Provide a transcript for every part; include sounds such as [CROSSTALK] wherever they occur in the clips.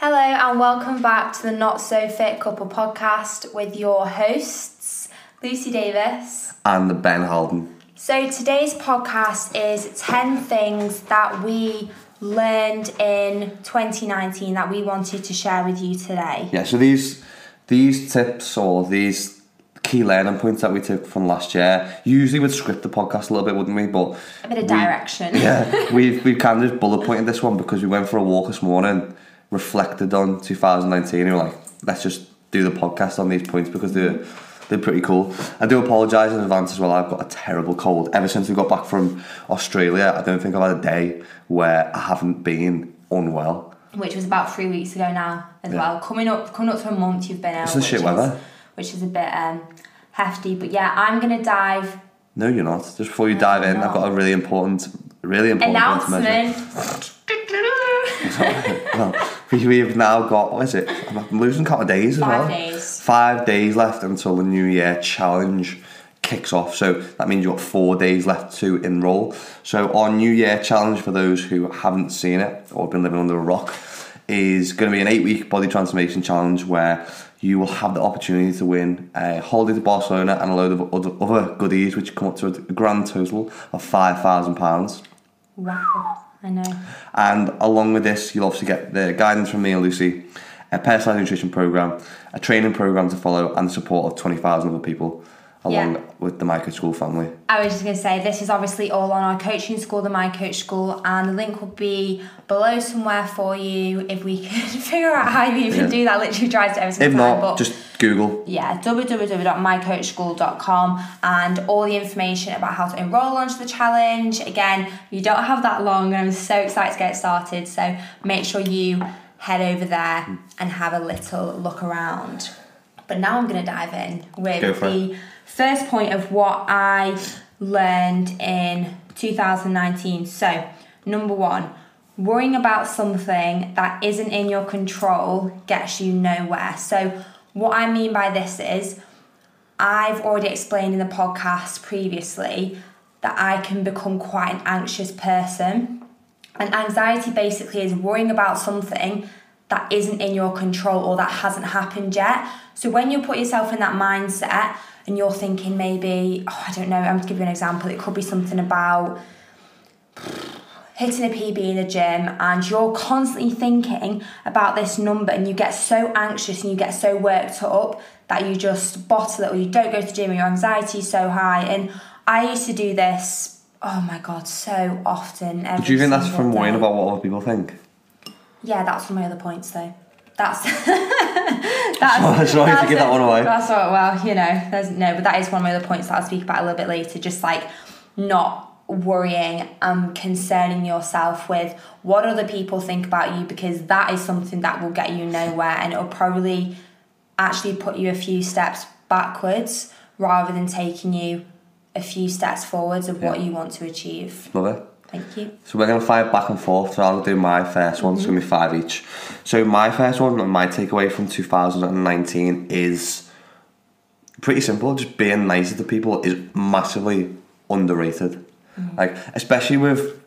Hello, and welcome back to the Not So Fit Couple podcast with your hosts, Lucy Davis. and Ben Holden. So, today's podcast is 10 things that we learned in 2019 that we wanted to share with you today. Yeah, so these these tips or these key learning points that we took from last year, usually would script the podcast a little bit, wouldn't we? But A bit of we- direction. yeah, [LAUGHS] we've we've kind of just bullet pointed this one because we went for a walk this morning, reflected on 2019, and we were like, let's just do the podcast on these points because they're they're pretty cool. I do apologise in advance as well. I've got a terrible cold. Ever since we got back from Australia, I don't think I've had a day where I haven't been unwell. Which was about three weeks ago now as Yeah. well. Coming up coming up to a month you've been out. It's the which shit is- weather. Which is a bit um, hefty. But yeah, I'm gonna dive No, you're not. Just before you dive in, I've got a really important, really important point to mention. announcement. [LAUGHS] [LAUGHS] well, [LAUGHS] we- we've now got what is it? I'm losing count of days as Five well. days. Five days left until the New Year challenge kicks off. So that means you've got four days left to enrol. So our New Year challenge for those who haven't seen it or been living under a rock is going to be an eight-week body transformation challenge where you will have the opportunity to win a holiday to Barcelona and a load of other, other goodies, which come up to a grand total of five thousand pounds. Wow, I know. And along with this, you'll obviously get the guidance from me and Lucy, a personalised nutrition program, a training program to follow, and the support of 20,000 other people along Yeah. with the My Coach School family. I was just going to say, this is obviously all on our coaching school, the My Coach School, and the link will be below somewhere for you if we [LAUGHS] can figure out how you even Yeah. do that. Literally drives to every single If time. not, just Google. yeah, www.mycoachschool.com and all the information about how to enroll onto the challenge. Again, you don't have that long, and I'm so excited to get started. So make sure you head over there and have a little look around. But now I'm going to dive in with it. the first point of what I learned in 2019. So, number one, worrying about something that isn't in your control gets you nowhere. So, what I mean by this is, I've already explained in the podcast previously that I can become quite an anxious person. And anxiety basically is worrying about something that isn't in your control or that hasn't happened yet. So when you put yourself in that mindset and you're thinking maybe, oh, I don't know, I'm going to give you an example, it could be something about hitting a PB in the gym and you're constantly thinking about this number and you get so anxious and you get so worked up that you just bottle it or you don't go to the gym and your anxiety is so high. And I used to do this, oh my god, so often. Every Do you think that's from worrying about what other people think? Yeah, that's one of my other points though. That's [LAUGHS] that's Sorry to that's give that one away. That's all, well, you know, there's no, but that is one of my other points that I'll speak about a little bit later. Just like not worrying and concerning yourself with what other people think about you because that is something that will get you nowhere and it'll probably actually put you a few steps backwards rather than taking you a few steps forwards of what you want to achieve. Love it. Thank you. So we're going to fight back and forth. So I'll do my first one. It's going to be five each. So my first one, my takeaway from 2019 is pretty simple. Just being nicer to people is massively underrated. Like especially with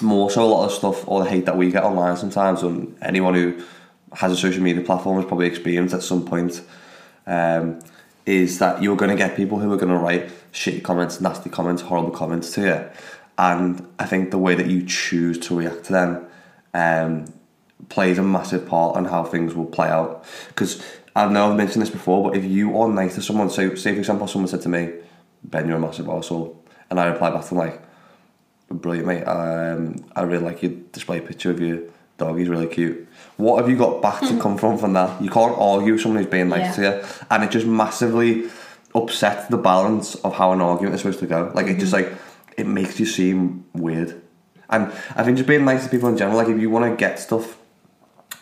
more so a lot of stuff or the hate that we get online sometimes. And anyone who has a social media platform has probably experienced at some point. Um, is that you're going to get people who are going to write shitty comments, nasty comments, horrible comments to you, and I think the way that you choose to react to them um, plays a massive part on how things will play out. Because I know I've mentioned this before, but if you are nice to someone, so say for example, someone said to me, "Ben, you're a massive asshole," and I reply back to them like, "Brilliant, mate. Um, I really like your display picture of your dog. He's really cute." What have you got back to [LAUGHS] come from from that? You can't argue with someone who's being nice Yeah. to you, and it just massively upsets the balance of how an argument is supposed to go. Like it just like it makes you seem weird. And I think just being nice to people in general, like if you want to get stuff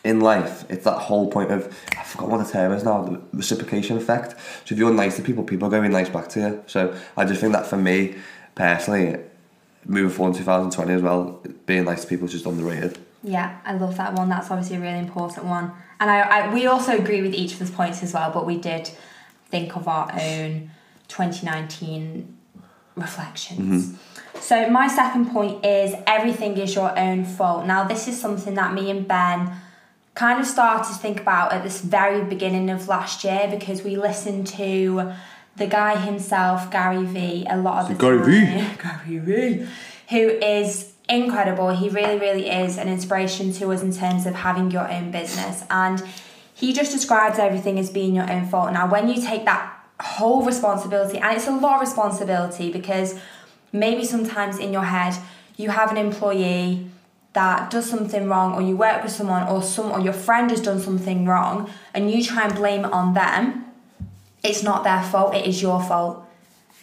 in life, it's that whole point of I forgot what the term is now, the reciprocation effect. So if you're nice to people, people are going to be nice back to you. So I just think that for me personally, moving forward in 2020 as well, being nice to people is just underrated. Yeah, I love that one. That's obviously a really important one. And I, I we also agree with each of those points as well, but we did think of our own 2019 reflections. So my second point is everything is your own fault. Now this is something that me and Ben kind of started to think about at this very beginning of last year because we listened to the guy himself, Gary Vee, a lot of the Gary time. [LAUGHS] Gary Vee. Who is incredible. He really, really is an inspiration to us in terms of having your own business. And he just describes everything as being your own fault. Now, when you take that whole responsibility, and it's a lot of responsibility because maybe sometimes in your head you have an employee that does something wrong or you work with someone or some or your friend has done something wrong and you try and blame it on them it's not their fault it is your fault.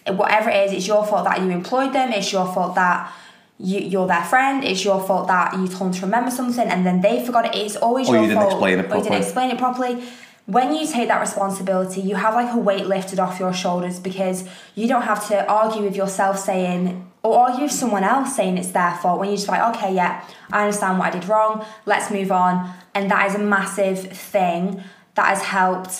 Whatever it is it's your fault that you employed them it's your fault that you, you're their friend it's your fault that you told them to remember something and then they forgot it. It's always Or your you didn't fault. explain it or you didn't explain it properly when you take that responsibility you have like a weight lifted off your shoulders because you don't have to argue with yourself saying or argue with someone else saying it's their fault when you're just like okay yeah i understand what i did wrong let's move on and that is a massive thing that has helped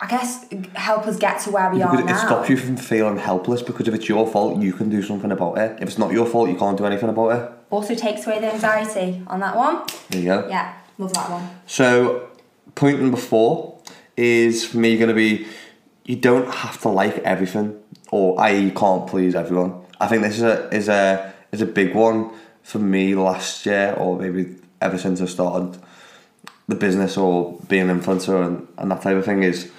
i guess help us get to where we are it now stops you from feeling helpless because if it's your fault, you can do something about it. If it's not your fault, you can't do anything about it. also takes away the anxiety on that one There you go. yeah love that one So, point number four is for me going to be you don't have to like everything, or you can't please everyone. I think this is a is a is a big one for me last year, or maybe ever since I started the business or being an influencer and, and that type of thing. Is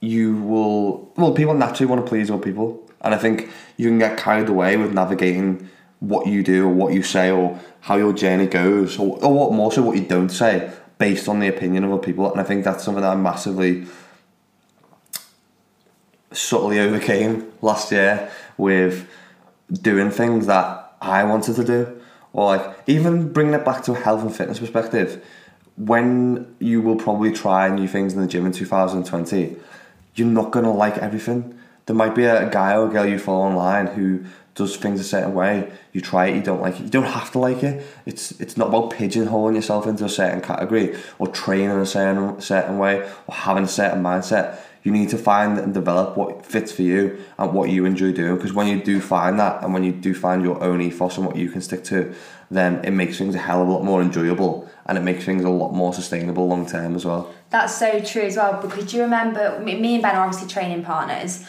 you will well people naturally want to please other people, and I think you can get carried away with navigating what you do or what you say or how your journey goes or, or what more so what you don't say based on the opinion of other people and I think that's something that I massively subtly overcame last year with doing things that I wanted to do. Or like even bringing it back to a health and fitness perspective when you will probably try new things in the gym in 2020 you're not to like everything there might be a guy or a girl you follow online who does things a certain way. You try it you don't like it. You don't have to like it. It's it's not about pigeonholing yourself into a certain category or training a certain certain way or having a certain mindset. You need to find and develop what fits for you and what you enjoy doing. Because when you do find that and when you do find your own ethos and what you can stick to then it makes things a hell of a lot more enjoyable and it makes things a lot more sustainable long term as well. That's so true as well because you remember me me and Ben are obviously training partners.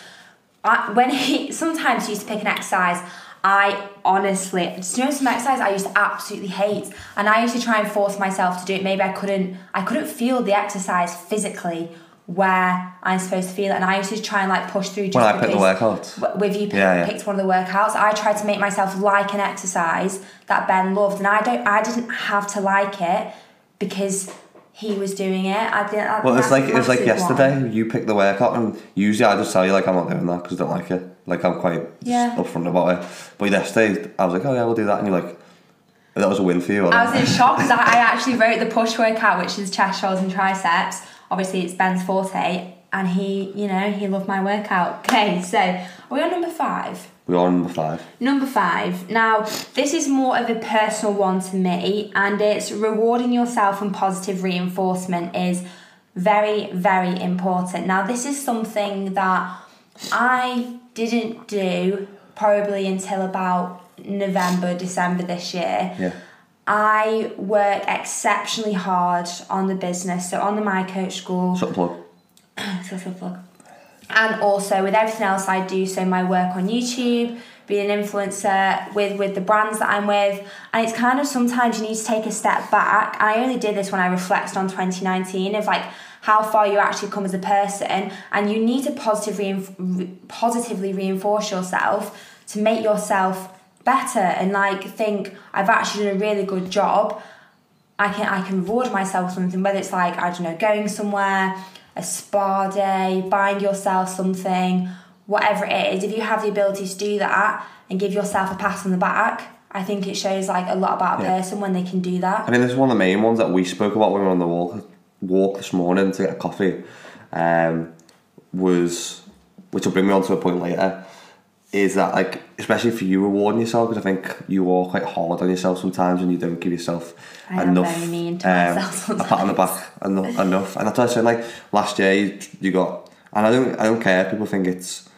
I, when he sometimes used to pick an exercise, I honestly, do you know some exercise I used to absolutely hate, and I used to try and force myself to do it. Maybe I couldn't, I couldn't feel the exercise physically where I'm supposed to feel it, and I used to try and like push through. Just when I picked the workouts with you pick, Yeah, yeah. picked one of the workouts i tried to make myself like an exercise that ben loved and i don't i didn't have to like it because he was doing it i didn't I- Well, it's like a it's like massive one. yesterday. You picked the workout, and usually I just tell you like I'm not doing that because I don't like it. Like I'm quite Yeah. upfront about it. But yesterday I was like, oh yeah, we'll do that, and you're like, that was a win for you. I was in shock because I, I [LAUGHS] actually wrote the push workout, which is chest, shoulders, and triceps. Obviously, it's Ben's forte, and he, you know, he loved my workout. [LAUGHS] Okay, so are we on number five? We're on number five. Number five. Now, this is more of a personal one to me, and it's rewarding yourself and positive reinforcement is very, very important. Now, this is something that I didn't do probably until about November, December this year. Yeah. I work exceptionally hard on the business, so on the My Coach School. The plug. [COUGHS] So so plug. And also with everything else I do, so my work on YouTube, being an influencer with with the brands that I'm with, and it's kind of sometimes you need to take a step back. And I only did this when I reflected on 2019 of like how far you actually come as a person, and you need to positively positively reinforce yourself to make yourself better and like think I've actually done a really good job. I can I can reward myself something, whether it's like I don't know, going somewhere, a spa day, buying yourself something, whatever it is. If you have the ability to do that and give yourself a pat on the back, I think it shows like a lot about a Yeah. person when they can do that. I mean, this is one of the main ones that we spoke about when we were on the walk walk this morning to get a coffee. Um, was which will bring me on to a point later. Is that like especially for you rewarding yourself because I think you are quite hard on yourself sometimes and you don't give yourself I enough very mean to um, myself a pat on the back enough, enough. and that's why I said like last year you, you got and I don't I don't care people think it's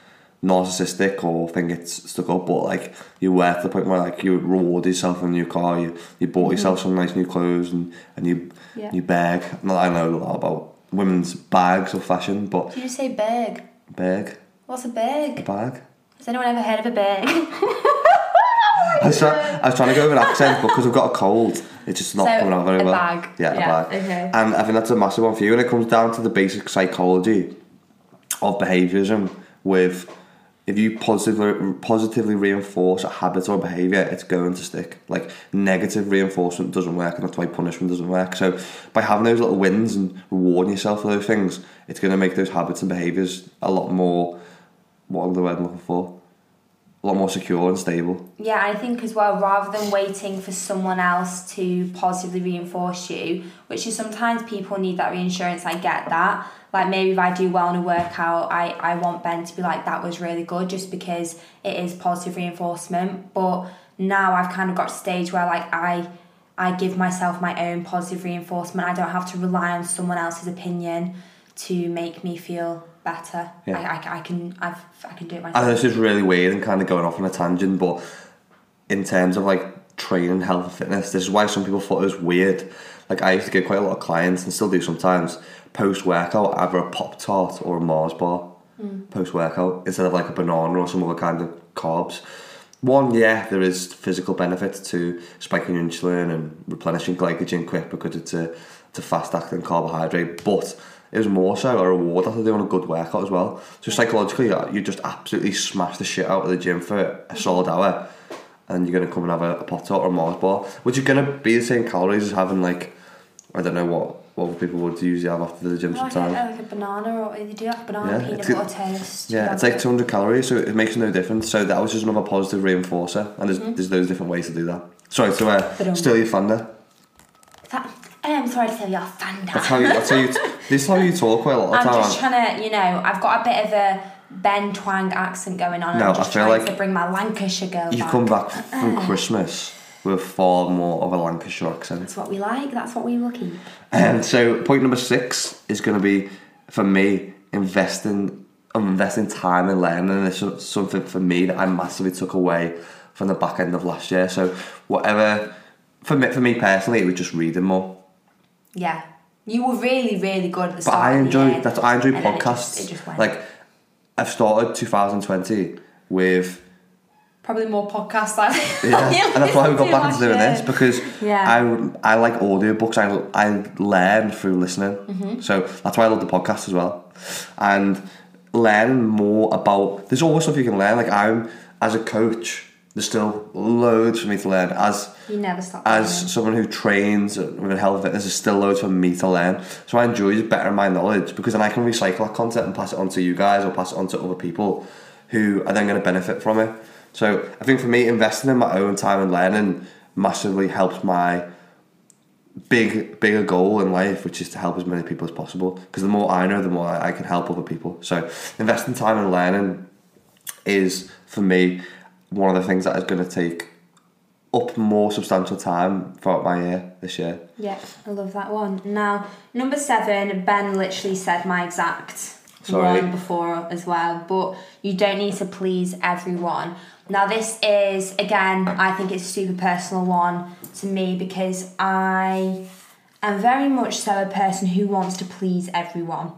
narcissistic or think it's stuck up, but like you work to the point where like you reward yourself in your car, you you bought yourself some nice new clothes and and you Yeah. you bag. Not I know a lot about women's bags or fashion, but Did you say bag? bag, What's a a bag? Bag. Has anyone ever heard of a bag? [LAUGHS] [LAUGHS] I was, try, I was trying to go with an accent, but because I've got a cold, it's just not So, coming out very a well. bag. Yeah, Yeah, a bag. okay. And I think that's a massive one for you. And it comes down to the basic psychology of behaviourism. With if you positively positively reinforce a habit or behaviour, it's going to stick. Like negative reinforcement doesn't work, and that's why punishment doesn't work. So by having those little wins and rewarding yourself for those things, it's going to make those habits and behaviours a lot more. What the word I'm looking for? A lot more secure and stable. Yeah, I think as well, rather than waiting for someone else to positively reinforce you, which is sometimes people need that reassurance, I get that. Like maybe if I do well in a workout, I, I want Ben to be like, that was really good, just because it is positive reinforcement. But now I've kind of got to stage where like I I give myself my own positive reinforcement. I don't have to rely on someone else's opinion to make me feel better. Yeah. I, I, I can I've, I can do it I know myself. this is really weird and kind of going off on a tangent, but in terms of like training, health, and fitness, this is why some people thought it was weird. Like I used to get quite a lot of clients and still do sometimes post workout either a pop tart or a Mars bar hmm. post workout instead of like a banana or some other kind of carbs. One, yeah, there is physical benefits to spiking insulin and replenishing glycogen quick because it's a, it's a fast acting carbohydrate, but it was more so a reward after doing a good workout as well. So psychologically, uh, you just absolutely smash the shit out of the gym for a solid hour, and you're gonna come and have a, a tart or a Mars bar, which is gonna be the same calories as having like I don't know what what people would usually have after the gym Oh, I don't sometimes. like a banana or they do like a banana Yeah, peanut it's butter toast. Yeah, it's like 200 calories, so it makes no difference. So that was just another positive reinforcer, and there's, there's those different ways to do that. Sorry to uh, steal your thunder. That, I'm sorry to tell you, thunder. That's how you. That's how you. [LAUGHS] this is how you talk quite a lot of I'm time. just trying to, you know, I've got a bit of a Ben Twang accent going on. and No, I'm just I feel trying like to bring my Lancashire girl You've back. come back [LAUGHS] from Christmas with far more of a Lancashire accent. That's what we like. That's what we will keep. And so point number six is going to be for me investing I'm investing time in learning and it's something for me that I massively took away from the back end of last year. So whatever for me for me personally it was just reading more. Yeah, you were really, really good at the But start. I enjoy that's I enjoy then it podcasts. just- It just, went. like I've started 2020 with probably more podcasts. Like [LAUGHS] yeah, and that's why we got back into doing this because Yeah. I I like audiobooks. I I learn through listening, Mm-hmm. so that's why I love the podcast as well. And learning more about there's always stuff you can learn. Like I'm as a coach, there's still loads for me to learn. As You never stop. as learning. someone who trains with health fitness, there's still loads for me to learn. So I enjoy bettering my knowledge because then I can recycle that content and pass it on to you guys or pass it on to other people who are then going to benefit from it. So I think for me, investing in my own time and learning massively helps my big bigger goal in life, which is to help as many people as possible. Because the more I know, the more I I can help other people. So investing time and learning is for me one of the things that is going to take up more substantial time throughout my year this year. Yeah, I love that one. Now, number seven, Ben literally said my exact Sorry. one before as well, but you don't need to please everyone. Now, this is, again, I think it's a super personal one to me because I am very much so a person who wants to please everyone.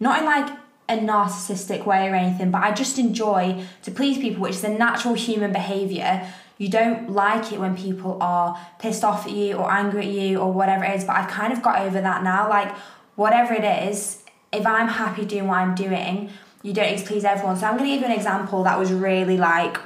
Not in like a narcissistic way or anything, but I just enjoy to please people, which is a natural human behaviour. You don't like it when people are pissed off at you or angry at you or whatever it is, but I've kind of got over that now. Like, whatever it is, if I'm happy doing what I'm doing, you don't need to please everyone. So I'm going to give you an example that was really like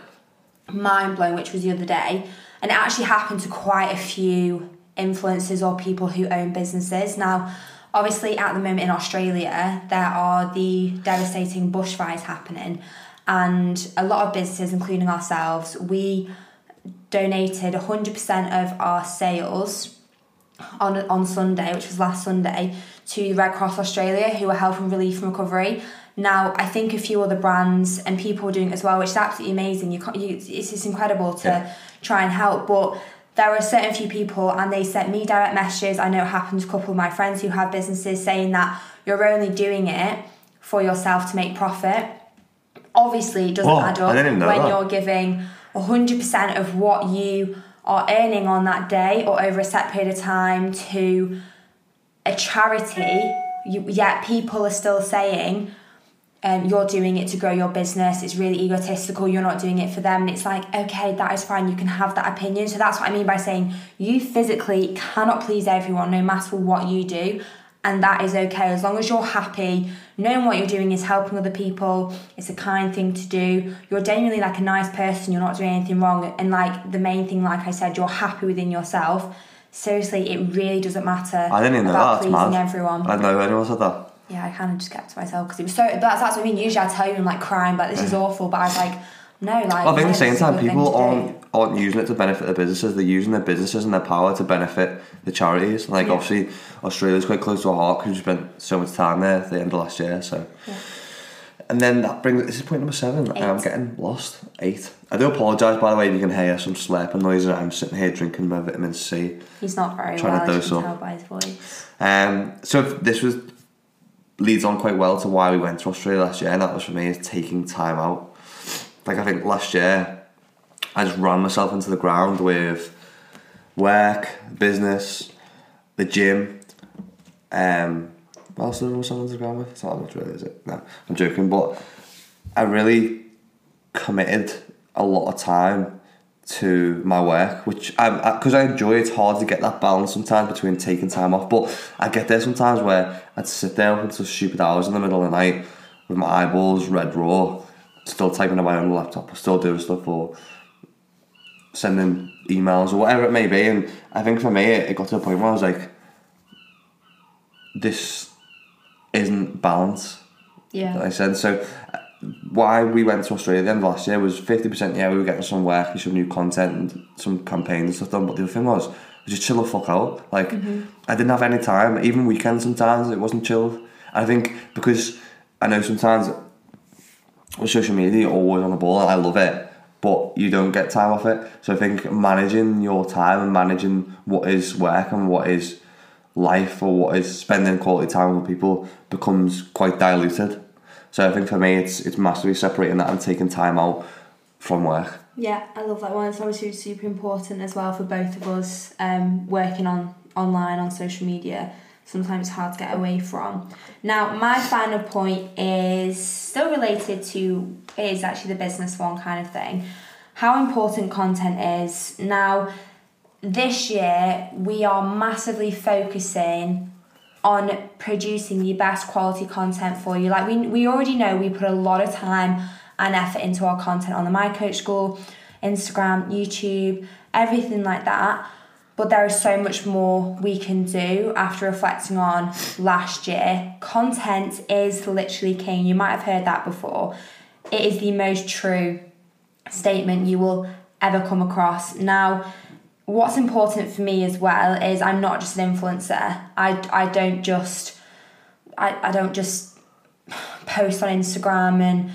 mind blowing, which was the other day, and it actually happened to quite a few influencers or people who own businesses. Now, obviously, at the moment in Australia, there are the devastating bushfires happening, and a lot of businesses, including ourselves, we donated 100% of our sales on on Sunday, which was last Sunday, to Red Cross Australia, who are helping relief and recovery. Now, I think a few other brands and people are doing it as well, which is absolutely amazing. You can't, you, it's, it's incredible to Yeah. try and help, but there are certain few people, and they sent me direct messages. I know it happened to a couple of my friends who have businesses saying that you're only doing it for yourself to make profit obviously it doesn't Oh, add up didn't even know when that. you're giving 100% of what you are earning on that day or over a set period of time to a charity you, yet people are still saying um, you're doing it to grow your business it's really egotistical you're not doing it for them and it's like okay that is fine you can have that opinion so that's what i mean by saying you physically cannot please everyone no matter what you do and that is okay as long as you're happy knowing what you're doing is helping other people it's a kind thing to do you're genuinely like a nice person you're not doing anything wrong and like the main thing like i said you're happy within yourself seriously it really doesn't matter I didn't even know that. That's pleasing mad. everyone I didn't know anyone said that. Yeah, I kind of just kept to myself because it was so. That's that's what I mean. Usually, I tell you I'm like crying, but this is awful. But I was like, no, like. Well, I think at the same this is a time, people aren't aren't using it to benefit their businesses. They're using their businesses and their power to benefit the charities. Like Yeah. obviously, Australia's quite close to our heart because we spent so much time there at the end of last year. So, Yeah. and then that brings this is point number seven. Eight. I'm getting lost. Eight. I do apologise by the way if you can hear some slurping noises. I'm sitting here drinking my vitamin C. He's not very Trying to well. dose As you can up. tell by his voice. Um, so this was leads on quite well to why we went to Australia last year, and that was for me is taking time out. Like I think last year, I just ran myself into the ground with work, business, the gym. Um, what else did I run myself into the ground with? It's not much really, is it? No, I'm joking, but I really committed a lot of time to my work, which I because I, enjoy. It's hard to get that balance sometimes between taking time off, but I get there sometimes where I'd sit there up until stupid hours in the middle of the night with my eyeballs red raw, still typing away on the laptop, or still doing stuff, or sending emails or whatever it may be. And I think for me, it, it got to a point where I was like, this isn't balance Yeah. I said. So, why we went to Australia at the end of last year was 50% yeah, we were getting some work and some new content and some campaigns and stuff done. But the other thing was, we just chill the fuck out. Like, mm-hmm. I didn't have any time, even weekends sometimes, it wasn't chilled. I think because I know sometimes with social media, you're always on the ball and I love it, but you don't get time off it. So I think managing your time and managing what is work and what is life or what is spending quality time with people becomes quite diluted. So I think for me, it's it's massively separating that and taking time out from work. Yeah, I love that one. It's obviously super important as well for both of us um, working on online on social media. Sometimes it's hard to get away from. Now, my final point is still related to is actually the business one kind of thing. How important content is. Now, this year we are massively focusing on producing the best quality content for you. Like we we already know we put a lot of time and effort into our content on the My Coach School, Instagram, YouTube, everything like that. But there is so much more we can do after reflecting on last year. Content is literally king. You might have heard that before. It is the most true statement you will ever come across. Now, what's important for me as well is I'm not just an influencer. I, I don't just I, I don't just post on Instagram and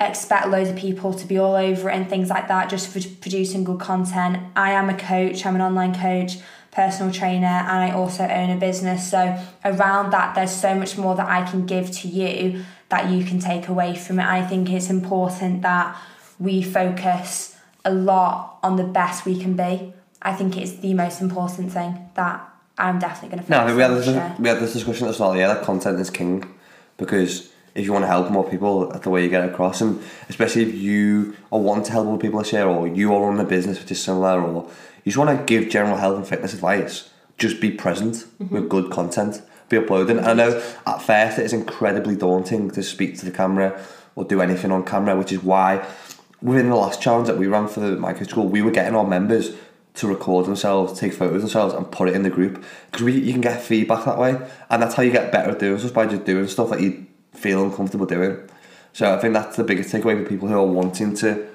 expect loads of people to be all over it and things like that just for producing good content. I am a coach, I'm an online coach, personal trainer, and I also own a business. So around that there's so much more that I can give to you that you can take away from it. I think it's important that we focus a lot on the best we can be. I think it's the most important thing that I'm definitely going to No, we had on this we had this discussion at the start of the that content is king because if you want to help more people, that's the way you get across, and especially if you are wanting to help other people this year, or you are running a business which is similar, or you just want to give general health and fitness advice, just be present Mm-hmm. with good content, be uploading. And I know at first it is incredibly daunting to speak to the camera or do anything on camera, which is why within the last challenge that we ran for the My Coach School, we were getting our members to record themselves, take photos of themselves, and put it in the group because we you can get feedback that way, and that's how you get better at doing stuff by just doing stuff that you feel uncomfortable doing. So I think that's the biggest takeaway for people who are wanting to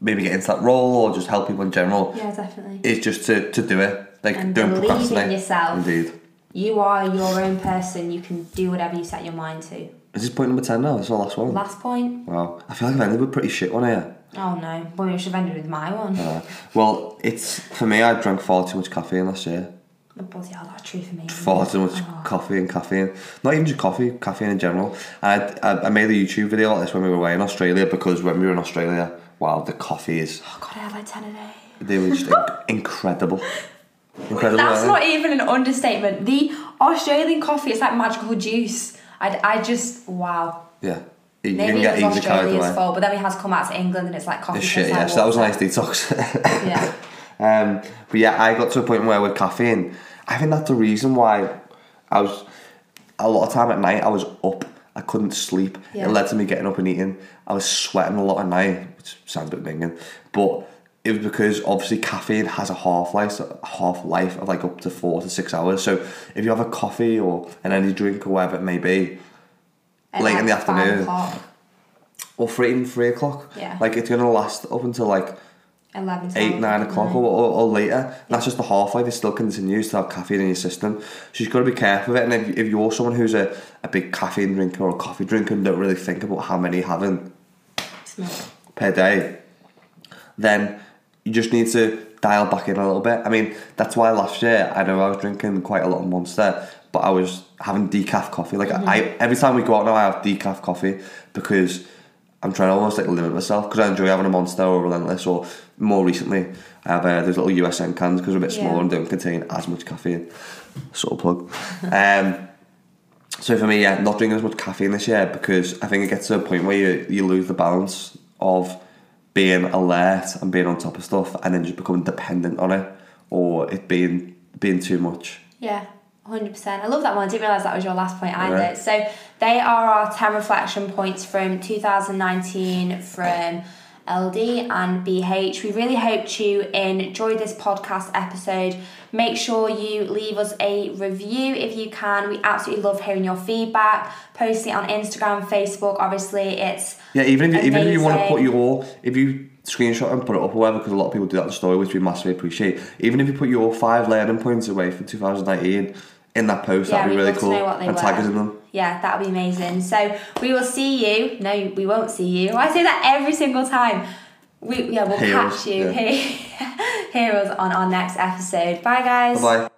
maybe get into that role or just help people in general Yeah, definitely. is just to, to do it. Like And don't believe in procrastinate. yourself. Indeed. You are your own person. You can do whatever you set your mind to. Is this point number ten now? This is our last one. Last point. Wow. I feel like I've ended with a pretty shit one here. Oh no. Well, we should have ended with my one. Uh, well, it's for me. I drank far too much caffeine last year. The bloody hell, that's true for me. far too much Oh. coffee and caffeine. Not even just coffee, caffeine in general. I, I, I made a YouTube video like this when we were away in Australia because when we were in Australia, wow, the coffee is, Oh god, I had like 10 a day. they were just inc- incredible. [LAUGHS] Incredible. That's weren't even an understatement. The Australian coffee is like magical juice. I, I just, wow. Yeah. You Maybe it was Australia's fault, but then he has come out to England and it's like coffee. It's shit, yeah. So that was a nice detox. [LAUGHS] Yeah. [LAUGHS] Um, but yeah, I got to a point where with caffeine, I think that's the reason why I was a lot of time at night. I was up. I couldn't sleep. Yeah. It led to me getting up and eating. I was sweating a lot at night, which sounds a bit minging, but it was because obviously caffeine has a half life, So half life of like up to four to six hours. So if you have a coffee or an energy drink or whatever it may be, Late in the afternoon. or three even three o'clock, Yeah. like it's gonna last up until like 11 eight, nine o'clock or, or, or later. That's just the half life. It still continues to have caffeine in your system. So you've got to be careful of it. And if, if you're someone who's a, a big caffeine drinker or a coffee drinker and don't really think about how many you're having Smell. per day, then you just need to dial back in a little bit. I mean, that's why last year I know I was drinking quite a lot of Monster, but I was having decaf coffee. Like I, every time we go out now, I have decaf coffee because I'm trying to almost like limit myself because I enjoy having a Monster or Relentless or more recently I have uh, those little USN cans because they're a bit smaller Yeah. and don't contain as much caffeine. Sort of plug. [LAUGHS] um, so for me, yeah, not drinking as much caffeine this year because I think it gets to a point where you, you lose the balance of being alert and being on top of stuff and then just becoming dependent on it or it being being too much. Yeah, 100%. I love that one. I didn't realise that was your last point either. Yeah. So they are our 10 reflection points from 2019 from LD and BH. We really hope you enjoyed this podcast episode. Make sure you leave us a review if you can. We absolutely love hearing your feedback. Post it on Instagram, Facebook. Obviously, it's Yeah, even if you, even if you want to put your if you screenshot and put it up or whatever, because a lot of people do that in the story, which we massively appreciate. Even if you put your five learning points away for 2019 in that post, Yeah, that'd be really cool. know what they and were. them. Yeah, that would be amazing. So we will see you. No, we won't see you. I say that every single time. We yeah, we'll Hear catch you. yeah. [LAUGHS] Hear us on our next episode. Bye guys. Bye.